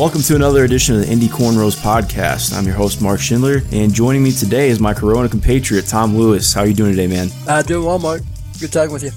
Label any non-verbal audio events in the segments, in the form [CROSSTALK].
Welcome to another edition of the Indy Cornrows podcast. I'm your host, Mark Schindler, and joining me today is my Corona compatriot, Tom Lewis. How are you doing today, man? Uh, doing well, Mark. Good talking with you.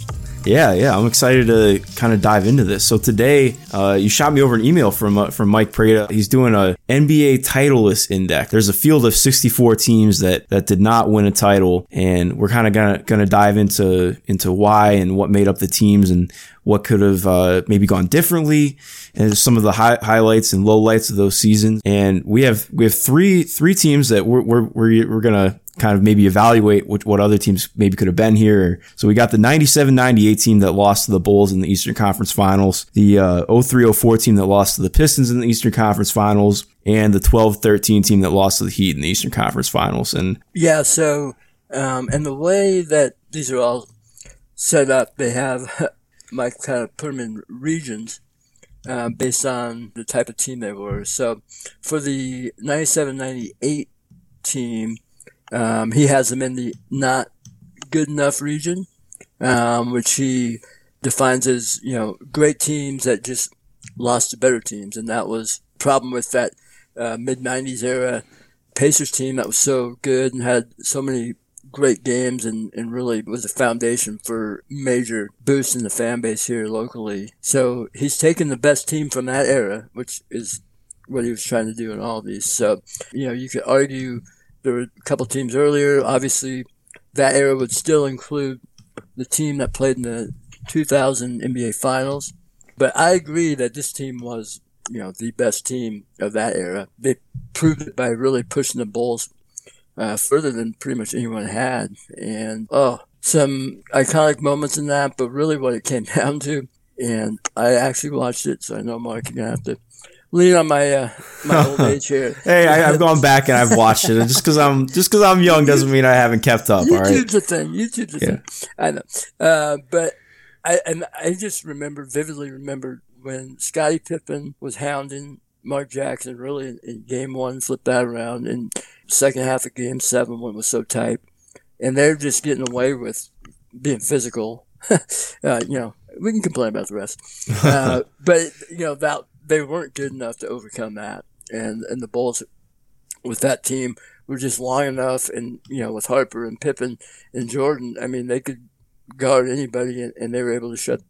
Yeah, yeah, I'm excited to kind of dive into this. So today, uh, you shot me over an email from uh, from Mike Prada. He's doing a NBA titleist index. There's a field of 64 teams that that did not win a title, and we're kind of gonna gonna dive into into why and what made up the teams and what could have uh, maybe gone differently, and some of the high, highlights and lowlights of those seasons. And we have we have three three teams that we're we're we're, we're gonna kind of maybe evaluate what, what other teams maybe could have been here. So we got the 97-98 team that lost to the Bulls in the Eastern Conference Finals, the uh, 03-04 team that lost to the Pistons in the Eastern Conference Finals, and the 12-13 team that lost to the Heat in the Eastern Conference Finals. And yeah, so um, and the way that these are all set up, they have [LAUGHS] Mike kind of put them in regions. Uh, based on the type of team they were. So for the 97-98 team, um, he has them in the not good enough region, um, which he defines as you know great teams that just lost to better teams, and that was problem with that uh, mid '90s era Pacers team that was so good and had so many great games and, and really was a foundation for major boosts in the fan base here locally. So he's taken the best team from that era, which is what he was trying to do in all of these. So, you know, you could argue there were a couple teams earlier. Obviously, that era would still include the team that played in the 2000 NBA Finals. But I agree that this team was, you know, the best team of that era. They proved it by really pushing the Bulls uh, further than pretty much anyone had. And, oh, some iconic moments in that, but really what it came [LAUGHS] down to, and I actually watched it, so I know Mark, you're going to have to lean on my uh, my old [LAUGHS] age here. hey, I, have gone back and I've [LAUGHS] watched it. Just because I'm just because I'm young doesn't mean I haven't kept up. YouTube's a thing. YouTube's a yeah. thing. I know, uh, but I and I just remember vividly remember when Scottie Pippen was hounding Mark Jackson really in, in game one, flipped that around in second half of game seven when it was so tight, and they're just getting away with being physical. [LAUGHS] uh, you know, we can complain about the rest, uh, but you know that they weren't good enough to overcome that. And and the Bulls with that team were just long enough, and you know with Harper and Pippen and Jordan, I mean they could guard anybody, and, and they were able to shut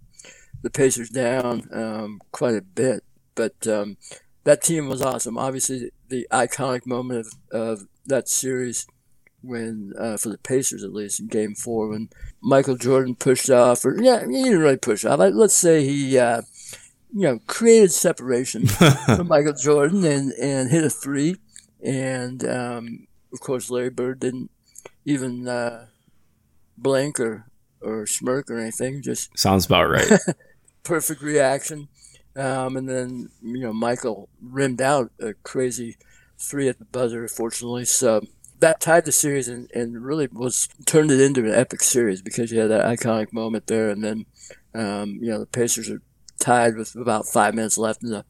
the Pacers down um, quite a bit. But um, that team was awesome. Obviously, the iconic moment of, of that series when uh, for the Pacers at least in Game Four when Michael Jordan pushed off, or yeah, he didn't really push off. Let's say he uh, you know, created separation [LAUGHS] from Michael Jordan and, and hit a three. And, um, of course, Larry Bird didn't even, uh, blink or, or smirk or anything. Just sounds about right. [LAUGHS] perfect reaction. Um, and then, you know, Michael rimmed out a crazy three at the buzzer, fortunately. So that tied the series and, and really was turned it into an epic series because you had that iconic moment there. And then, um, you know, the Pacers are tied with about five minutes left in the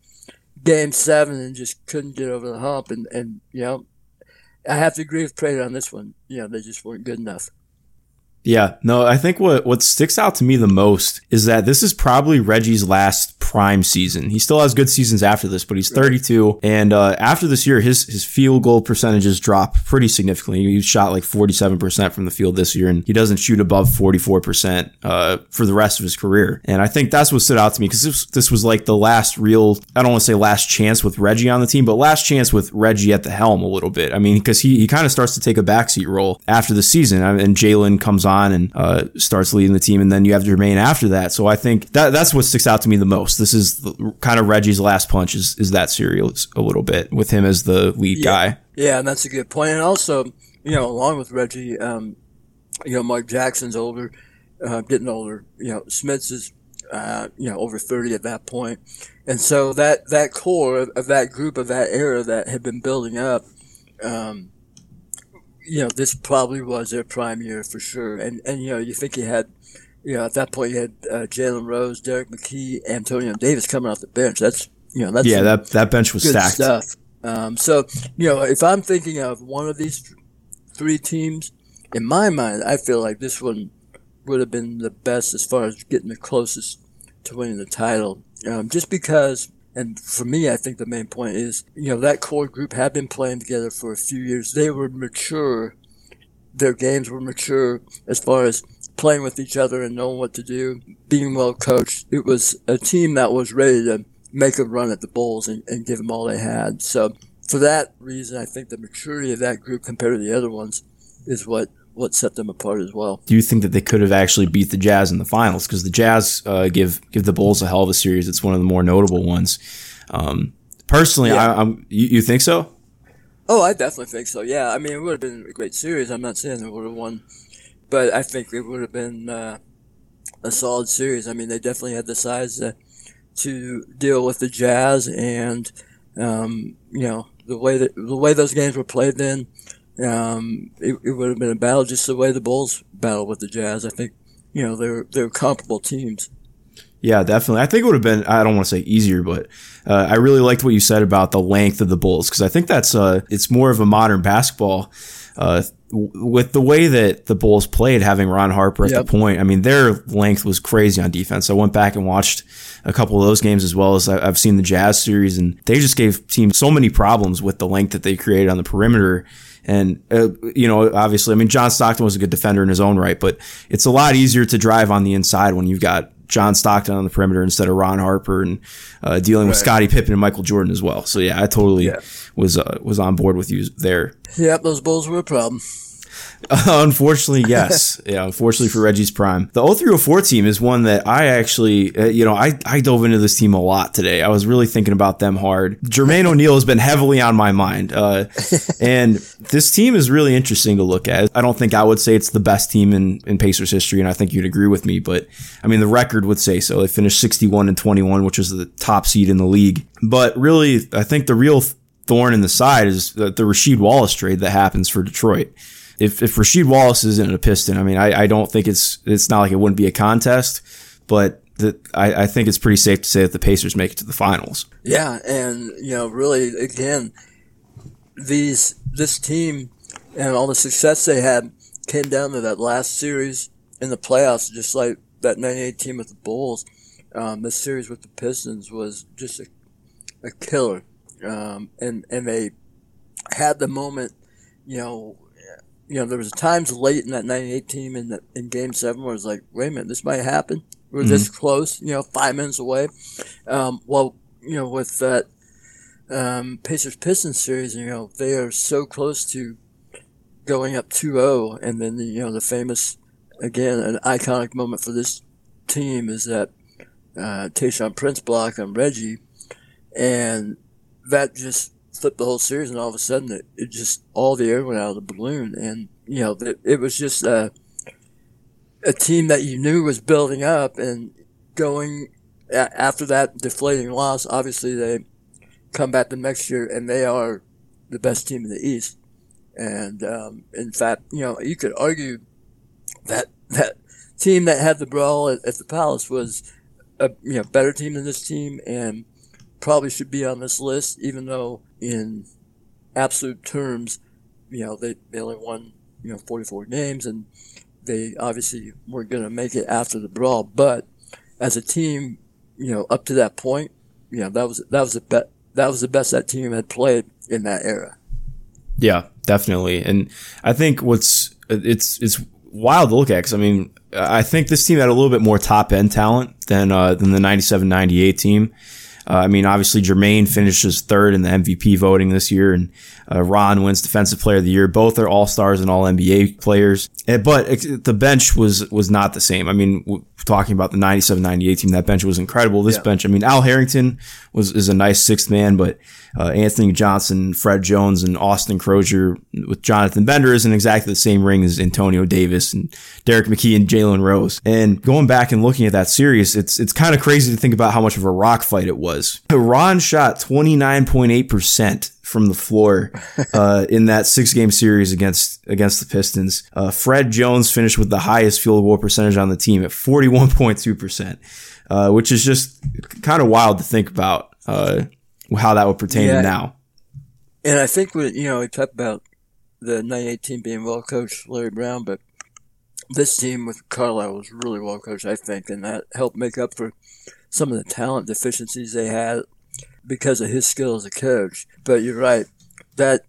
game seven and just couldn't get over the hump. And, and you know, I have to agree with Prada on this one. You know, they just weren't good enough. Yeah, no, I think what, what sticks out to me the most is that this is probably Reggie's last prime season. He still has good seasons after this, but he's 32. And uh, after this year, his, his field goal percentages drop pretty significantly. He shot like 47% from the field this year, and he doesn't shoot above 44% uh, for the rest of his career. And I think that's what stood out to me because this, this was like the last real, I don't want to say last chance with Reggie on the team, but last chance with Reggie at the helm a little bit. I mean, because he, he kind of starts to take a backseat role after the season, and Jalen comes on on and uh, starts leading the team, and then you have Jermaine after that. So I think that that's what sticks out to me the most. This is kind of Reggie's last punch is is that series a little bit with him as the lead yeah. guy. Yeah, and that's a good point. And also, you know, along with Reggie, um, you know, Mark Jackson's older, uh, getting older. You know, Smits is uh, you know, over 30 at that point. And so that, that core of, of, that group of that era that had been building up, um, you know, this probably was their prime year for sure. And, and, you know, you think he had, you know, at that point you had uh, Jalen Rose, Derrick McKey, Antonio Davis coming off the bench. That's, you know, that's yeah, that, that bench was stacked. Stuff. Um, so, you know, if I'm thinking of one of these three teams, in my mind, I feel like this one would have been the best as far as getting the closest to winning the title. Um, just because And for me, I think the main point is, you know, that core group had been playing together for a few years. They were mature. Their games were mature as far as playing with each other and knowing what to do, being well coached. It was a team that was ready to make a run at the Bulls and, and give them all they had. So for that reason, I think the maturity of that group compared to the other ones is what what set them apart as well. Do you think that they could have actually beat the Jazz in the finals? Because the Jazz uh, give give the Bulls a hell of a series. It's one of the more notable ones. Um, personally, yeah. I, am you, you, think so? Oh, I definitely think so. Yeah, I mean, it would have been a great series. I'm not saying they would have won, but I think it would have been uh, a solid series. I mean, they definitely had the size to, to deal with the Jazz, and um, you know the way that the way those games were played then um, it, it would have been a battle just the way the Bulls battled with the Jazz. I think, you know, they're, they're comparable teams. Yeah, definitely. I think it would have been, I don't want to say easier, but uh, I really liked what you said about the length of the Bulls because I think that's, uh, it's more of a modern basketball. Uh, with the way that the Bulls played, having Ron Harper at yep. the point, I mean, their length was crazy on defense. I went back and watched a couple of those games as well as I've seen the Jazz series, and they just gave teams so many problems with the length that they created on the perimeter. And, uh, you know, obviously, I mean, John Stockton was a good defender in his own right, but it's a lot easier to drive on the inside when you've got John Stockton on the perimeter instead of Ron Harper and uh, dealing right. with Scottie Pippen and Michael Jordan as well. So yeah, I totally yeah. was uh, was on board with you there. Yep, those Bulls were a problem. [LAUGHS] unfortunately, yes. yeah, unfortunately for Reggie's prime. The 0304 team is one that I actually, uh, you know, I, I dove into this team a lot today. I was really thinking about them hard. Jermaine O'Neal has been heavily on my mind. Uh, [LAUGHS] and this team is really interesting to look at. I don't think I would say it's the best team in, in Pacers history, and I think you'd agree with me. But I mean, the record would say so. They finished 61 and 21, which was the top seed in the league. But really, I think the real thorn in the side is the, the Rasheed Wallace trade that happens for Detroit if if Rasheed Wallace isn't a Piston, I mean, I, I don't think it's it's not like it wouldn't be a contest, but I, I think it's pretty safe to say that the Pacers make it to the finals. Yeah, and you know, really, again, these this team and all the success they had came down to that last series in the playoffs, just like that '98 team with the Bulls. Um, this series with the Pistons was just a, a killer, um, and and they had the moment, you know, you know, there was times late in that 98 team in the, in game seven where it was like, wait a minute, this might happen. We're mm-hmm. this close, you know, five minutes away. Um, well, you know, with that, um, Pacers Pistons series, you know, they are so close to going up 2-0 and then, the, you know, the famous, again, an iconic moment for this team is that, uh, Tayshaun Prince block on Reggie and that just flipped the whole series, and all of a sudden, it, it just all the air went out of the balloon, and you know, it, it was just a a team that you knew was building up and going after that deflating loss. Obviously, they come back the next year, and they are the best team in the East. And um, in fact, you know, you could argue that that team that had the brawl at, at the Palace was a you know better team than this team, and probably should be on this list, even though in absolute terms, you know, they, they only won, you know, 44 games and they obviously weren't going to make it after the brawl. But as a team, you know, up to that point, you know, that was, that was the best, that was the best that team had played in that era. Yeah, definitely. And I think what's, it's, it's wild to look at because I mean, I think this team had a little bit more top end talent than, uh, than the 97 98 team. Uh, I mean, obviously Jermaine finishes third in the MVP voting this year, and uh, Ron wins Defensive Player of the Year. Both are All Stars and All NBA players. Eh, but the bench was was not the same. I mean, talking about the 97-98 team, that bench was incredible. This yeah. bench, I mean, Al Harrington was is a nice sixth man, but uh, Anthony Johnson, Fred Jones, and Austin Croshere with Jonathan Bender isn't exactly the same ring as Antonio Davis and Derrick McKey and Jalen Rose. And going back and looking at that series, it's it's kind of crazy to think about how much of a rock fight it was. Ron shot 29.8% from the floor [LAUGHS] uh, in that six game series against against the Pistons. Uh, Fred Jones finished with the highest field goal percentage on the team at 41.2%, uh, which is just kind of wild to think about uh, how that would pertain yeah. to now. And I think we, you know, we talked about the 98 team being well coached, Larry Brown, but this team with Carlisle was really well coached, I think, and that helped make up for some of the talent deficiencies they had because of his skill as a coach. But you're right, that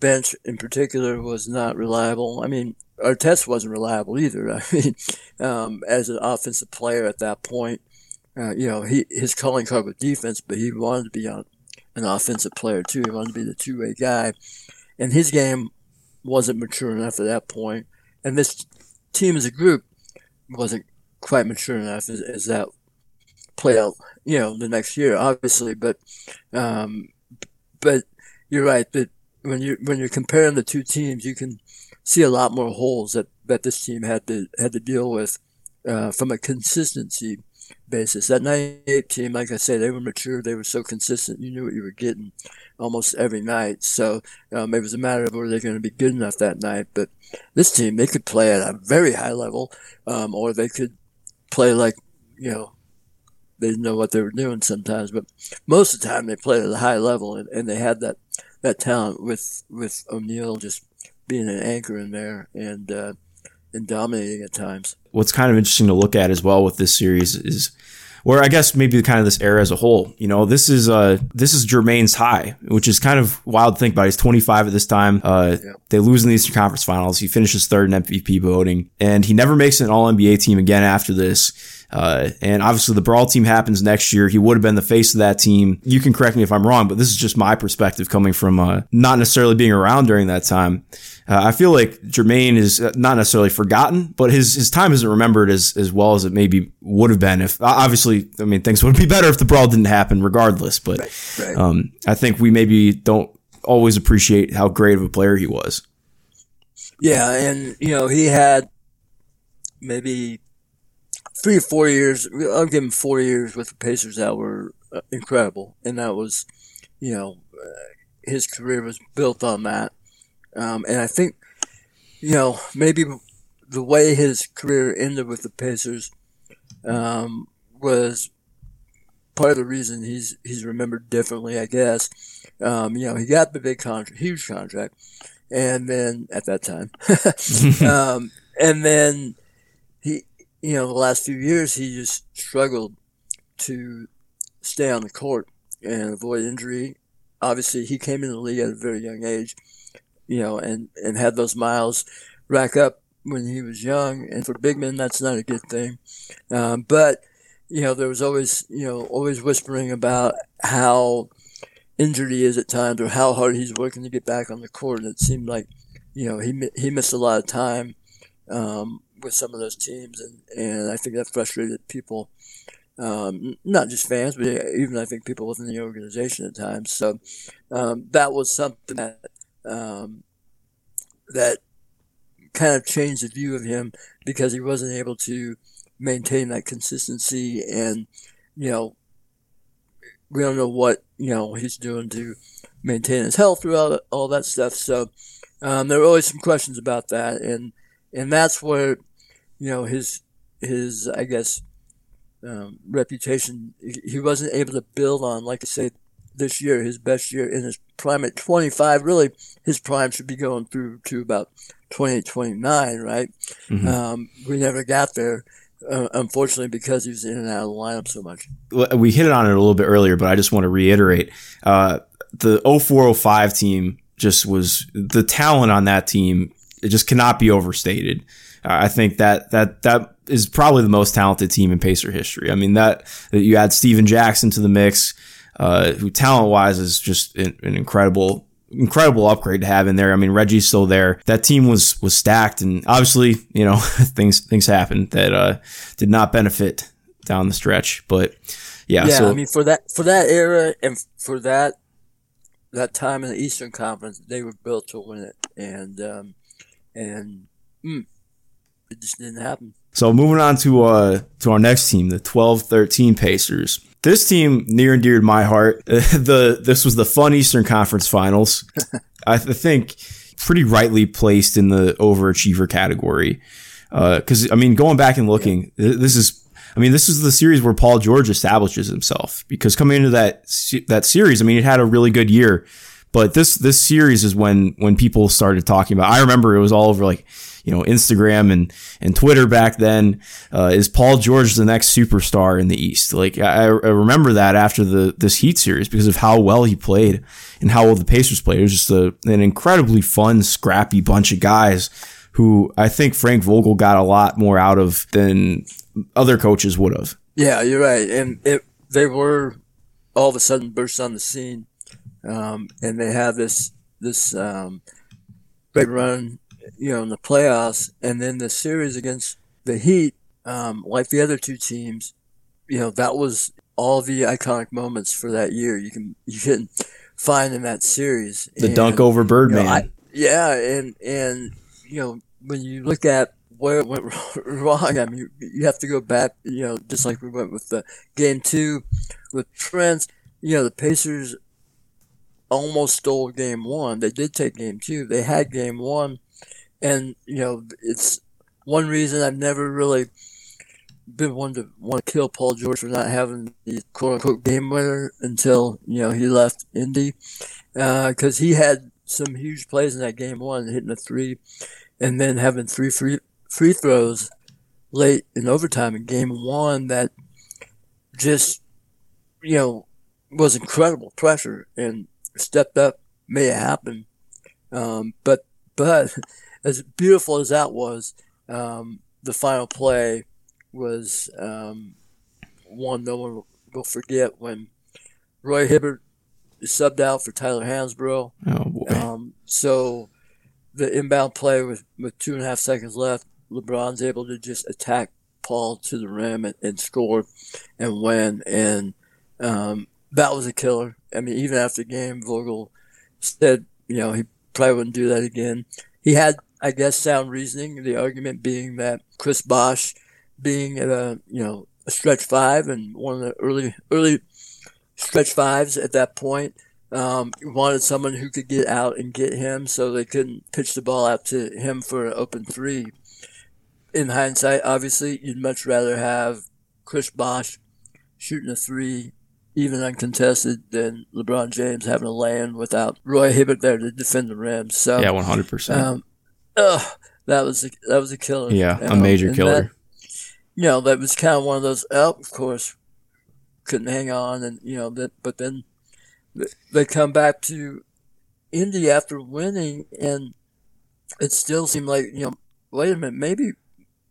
bench in particular was not reliable. I mean, Artest wasn't reliable either. [LAUGHS] I mean, um, as an offensive player at that point, uh, you know, he his calling card was defense, but he wanted to be on an offensive player too. He wanted to be the two way guy, and his game wasn't mature enough at that point. And this team as a group wasn't quite mature enough as, as that played out, you know, the next year, obviously. But, um, but you're right that when you when you're comparing the two teams, you can see a lot more holes that, that this team had to had to deal with uh, from a consistency basis. That 98 team, like I say, they were mature. They were so consistent. You knew what you were getting almost every night. So um, it was a matter of were they going to be good enough that night. But this team, they could play at a very high level, um, or they could play like, you know, they didn't know what they were doing sometimes. But most of the time, they played at a high level, and, and they had that, that talent with, with O'Neal just being an anchor in there. And, uh, and dominating at times. What's kind of interesting to look at as well with this series is where I guess maybe the kind of this era as a whole. You know, this is uh this is Jermaine's high, which is kind of wild to think about. He's 25 at this time. Uh, yeah. They lose in the Eastern Conference Finals. He finishes third in MVP voting, and he never makes an All NBA team again after this. Uh, and obviously the Brawl team happens next year. He would have been the face of that team. You can correct me if I'm wrong, but this is just my perspective coming from uh, not necessarily being around during that time. Uh, I feel like Jermaine is uh, not necessarily forgotten, but his his time isn't remembered as as well as it maybe would have been if obviously I mean things would be better if the brawl didn't happen regardless. But right, right. Um, I think we maybe don't always appreciate how great of a player he was. Yeah, and you know he had maybe three or four years. I'll give him four years with the Pacers that were uh, incredible, and that was, you know, uh, his career was built on that. Um, and I think, you know, maybe the way his career ended with the Pacers um, was part of the reason he's he's remembered differently. I guess. Um, you know, he got the big contract, huge contract, and then at that time, [LAUGHS] [LAUGHS] um, and then he you know, the last few years he just struggled to stay on the court and avoid injury. Obviously, he came into the league at a very young age, you know, and, and had those miles rack up when he was young. And for big men, that's not a good thing. Um, but, you know, there was always, you know, always whispering about how injured he is at times or how hard he's working to get back on the court. And it seemed like, you know, he, he missed a lot of time. Um, with some of those teams, and, and I think that frustrated people, um, not just fans, but even I think people within the organization at times. So um, that was something that um, that kind of changed the view of him because he wasn't able to maintain that consistency, and you know, we don't know what you know he's doing to maintain his health throughout all that stuff. So um, there were always some questions about that, and and that's where you know his his I guess um, reputation. He wasn't able to build on, like I say, this year his best year in his prime at 25. Really, his prime should be going through to about 28, 29, right? Mm-hmm. Um, we never got there. Uh, unfortunately, because he was in and out of the lineup so much. We hit it on it a little bit earlier, but I just want to reiterate uh, the 0405 team just was the talent on that team. It just cannot be overstated. I think that that that is probably the most talented team in Pacer history. I mean that, that you add Stephen Jackson to the mix, uh, who talent wise is just an, an, incredible incredible upgrade to have in there. I mean Reggie's still there. That team was was stacked, and obviously you know [LAUGHS] things things happened that uh, did not benefit down the stretch. But yeah, yeah. So, I mean for that for that era and for that that time in the Eastern Conference, they were built to win it, and um, and. Mm, it just didn't happen. So moving on to uh to our next team, the 12-13 Pacers. This team near and dear to my heart. [LAUGHS] the this was the fun Eastern Conference Finals. [LAUGHS] I think pretty rightly placed in the overachiever category. Uh because uh, I mean, going back and looking, yeah. this is I mean, this is the series where Paul George establishes himself because coming into that that series, I mean, it had a really good year, But this this series is when when people started talking about. I remember it was all over like you know Instagram and and Twitter back then. Uh, is Paul George the next superstar in the East? Like I, I remember that after the this Heat series because of how well he played and how well the Pacers played. It was just a, an incredibly fun, scrappy bunch of guys who I think Frank Vogel got a lot more out of than other coaches would have. Yeah, you're right, and it they were all of a sudden burst on the scene, um, and they have this this um, great run you know, in the playoffs, and then the series against the Heat, um, like the other two teams, you know, that was all the iconic moments for that year. You can you can find in that series. The and, dunk over Birdman. You know, yeah, and and you know when you look at where it went [LAUGHS] wrong, I mean, you, you have to go back. You know, just like we went with the game two with Trent. You know, the Pacers almost stole game one. They did take game two. They had game one and you know it's one reason I've never really been one to want to kill Paul George for not having the quote unquote game winner until you know he left Indy because uh, he had some huge plays in that game one, hitting a three, and then having three free free throws late in overtime in game one that just you know was incredible pressure and stepped up, made it happen. Um, but but [LAUGHS] as beautiful as that was, um, the final play was um, one no one will forget when Roy Hibbert subbed out for Tyler Hansbrough. Oh! Um, so the inbound play with with two and a half seconds left, LeBron's able to just attack Paul to the rim and, and score and win, and um, that was a killer. I mean, even after the game, Vogel said, you know, he probably wouldn't do that again. He had I guess, sound reasoning. The argument being that Chris Bosh, being a you know a stretch five and one of the early early stretch fives at that point, um, wanted someone who could get out and get him, so they couldn't pitch the ball out to him for an open three. In hindsight, obviously, you'd much rather have Chris Bosh shooting a three even uncontested than LeBron James having a land without Roy Hibbert there to defend the rim. So yeah, one hundred percent. Um, ugh, that was a, that was a killer. Yeah, a um, major killer. That, you know, that was kind of one of those. Oh, of course, couldn't hang on, and you know that. But then they come back to Indy after winning, and it still seemed like you know, wait a minute, maybe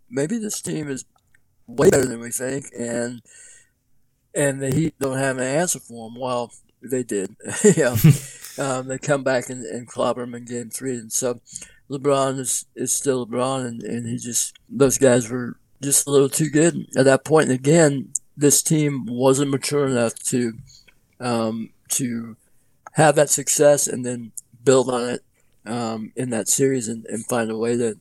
maybe this team is way better than we think, and and the Heat don't have an answer for them. Well, they did. [LAUGHS] yeah, [LAUGHS] um, they come back and, and clobber them in Game Three, and so LeBron is, is still LeBron, and, and he just those guys were just a little too good at that point. And again, this team wasn't mature enough to um, to have that success and then build on it um, in that series and, and find a way to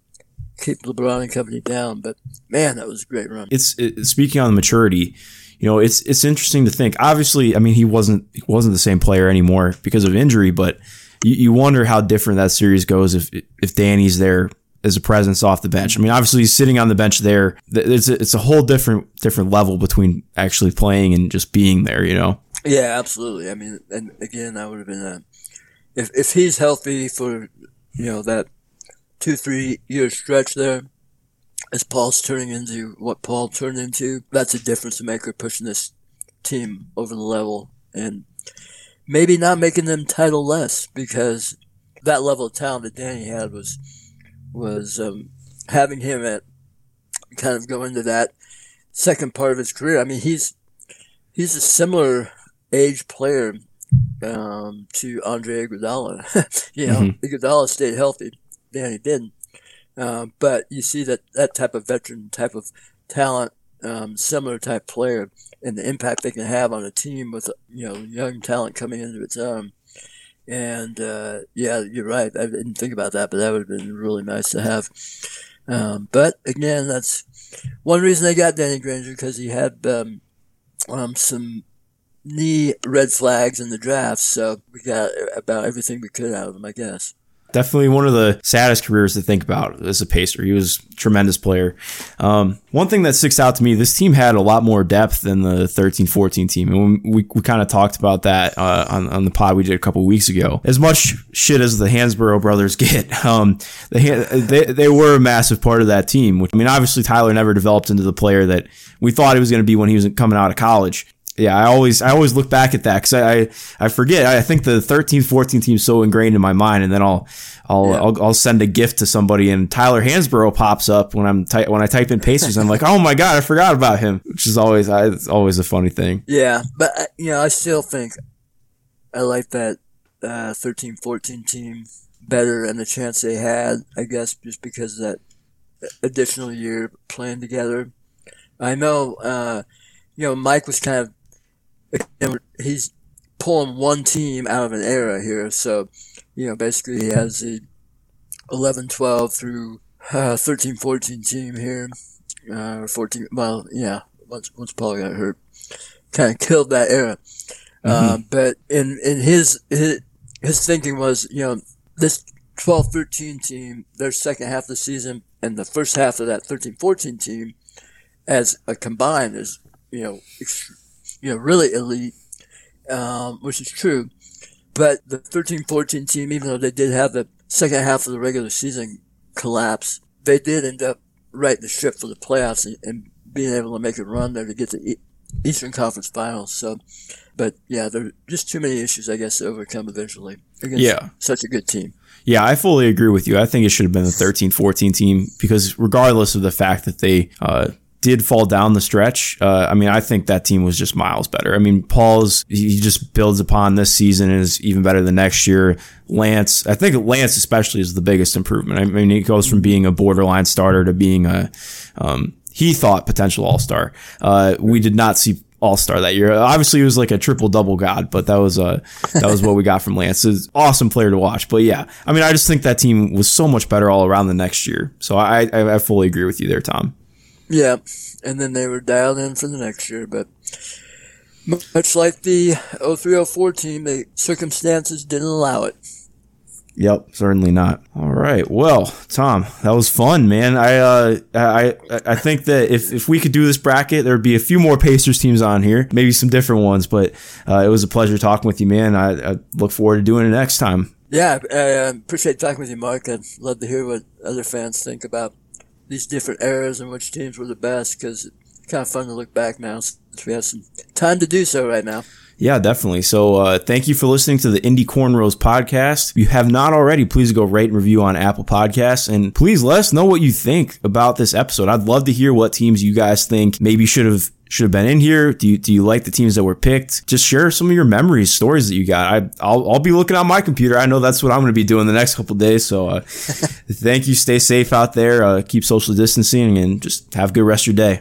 keep LeBron and company down. But man, that was a great run. It's it, speaking on the maturity. You know, it's it's interesting to think. Obviously, I mean, he wasn't he wasn't the same player anymore because of injury, but you, you wonder how different that series goes if if Danny's there as a presence off the bench. I mean, obviously he's sitting on the bench there. It's a, it's a whole different different level between actually playing and just being there. You know. Yeah, absolutely. I mean, and again, that would have been a if if he's healthy for you know that two three year stretch there. As Paul's turning into what Paul turned into, that's a difference maker pushing this team over the level. And maybe not making them title less because that level of talent that Danny had was was um, having him at kind of go into that second part of his career. I mean, he's he's a similar age player um, to Andre Iguodala. [LAUGHS] you know, mm-hmm. Iguodala stayed healthy, Danny didn't. Uh, but you see that that type of veteran type of talent, um, similar type player and the impact they can have on a team with you know young talent coming into its own. And uh, yeah, you're right. I didn't think about that, but that would have been really nice to have. Um, but again, that's one reason they got Danny Granger because he had um, um, some knee red flags in the draft. So we got about everything we could out of him, I guess. Definitely one of the saddest careers to think about as a Pacer. He was a tremendous player. Um, one thing that sticks out to me, this team had a lot more depth than the 13 14 team. And we, we kind of talked about that uh, on, on the pod we did a couple weeks ago. As much shit as the Hansbrough brothers [LAUGHS] get, um, they, they, they were a massive part of that team. Which, I mean, obviously, Tyler never developed into the player that we thought he was going to be when he was coming out of college yeah, I always I always look back at that because I, I, I forget. I think the 13, 14 team so ingrained in my mind, and then I'll I'll, yeah. I'll, I'll send a gift to somebody, and Tyler Hansbrough pops up when I'm ty- when I type in Pacers. I'm like, oh my god, I forgot about him, which is always I, it's always a funny thing. Yeah, but uh, you know, I still think I like that uh, 13, 14 team better, and the chance they had. I guess just because of that additional year playing together. I know, uh, you know, Mike was kind of he's pulling one team out of an era here. So, you know, basically he has the 11, 12 through uh, 13, 14 team here. Uh, 14, well, yeah, once, once Paul got hurt, kind of killed that era. Mm-hmm. Uh, but in, in his, his, his thinking was, you know, this 12, 13 team, their second half of the season and the first half of that 13, 14 team as a combined is, you know, you know, really elite, um, which is true. But the 13-14 team, even though they did have the second half of the regular season collapse, they did end up righting the ship for the playoffs and, and being able to make a run there to get to Eastern Conference Finals. So, but yeah, there are just too many issues, I guess, to overcome eventually against yeah. such a good team. Yeah, I fully agree with you. I think it should have been the 13 14 team because, regardless of the fact that they uh, did fall down the stretch, uh, I mean, I think that team was just miles better. I mean, Paul's, he just builds upon this season and is even better than next year. Lance, I think Lance especially is the biggest improvement. I mean, he goes from being a borderline starter to being a, um, he thought potential all star. Uh, we did not see all star that year. Obviously, he was like a triple double god, but that was uh that was what we got from Lance. It's awesome player to watch. But yeah, I mean, I just think that team was so much better all around the next year. So I I, I fully agree with you there, Tom. Yeah, and then they were dialed in for the next year. But much like the 0304 team, the circumstances didn't allow it. Yep, certainly not. All right. Well, Tom, that was fun, man. I uh, I I think that if, if we could do this bracket, there'd be a few more Pacers teams on here, maybe some different ones. But uh, it was a pleasure talking with you, man. I, I look forward to doing it next time. Yeah, I uh, appreciate talking with you, Mark. I'd love to hear what other fans think about these different eras and which teams were the best because it's kind of fun to look back now since we have some time to do so right now. Yeah, definitely. So, uh, thank you for listening to the Indy Cornrows podcast. If you have not already, please go rate and review on Apple Podcasts. And please let us know what you think about this episode. I'd love to hear what teams you guys think maybe should have should have been in here? Do you, do you like the teams that were picked? Just share some of your memories, stories that you got. I, I'll, I'll be looking on my computer. I know that's what I'm going to be doing the next couple days. So, uh, [LAUGHS] thank you. Stay safe out there. Uh, keep social distancing and just have a good rest of your day.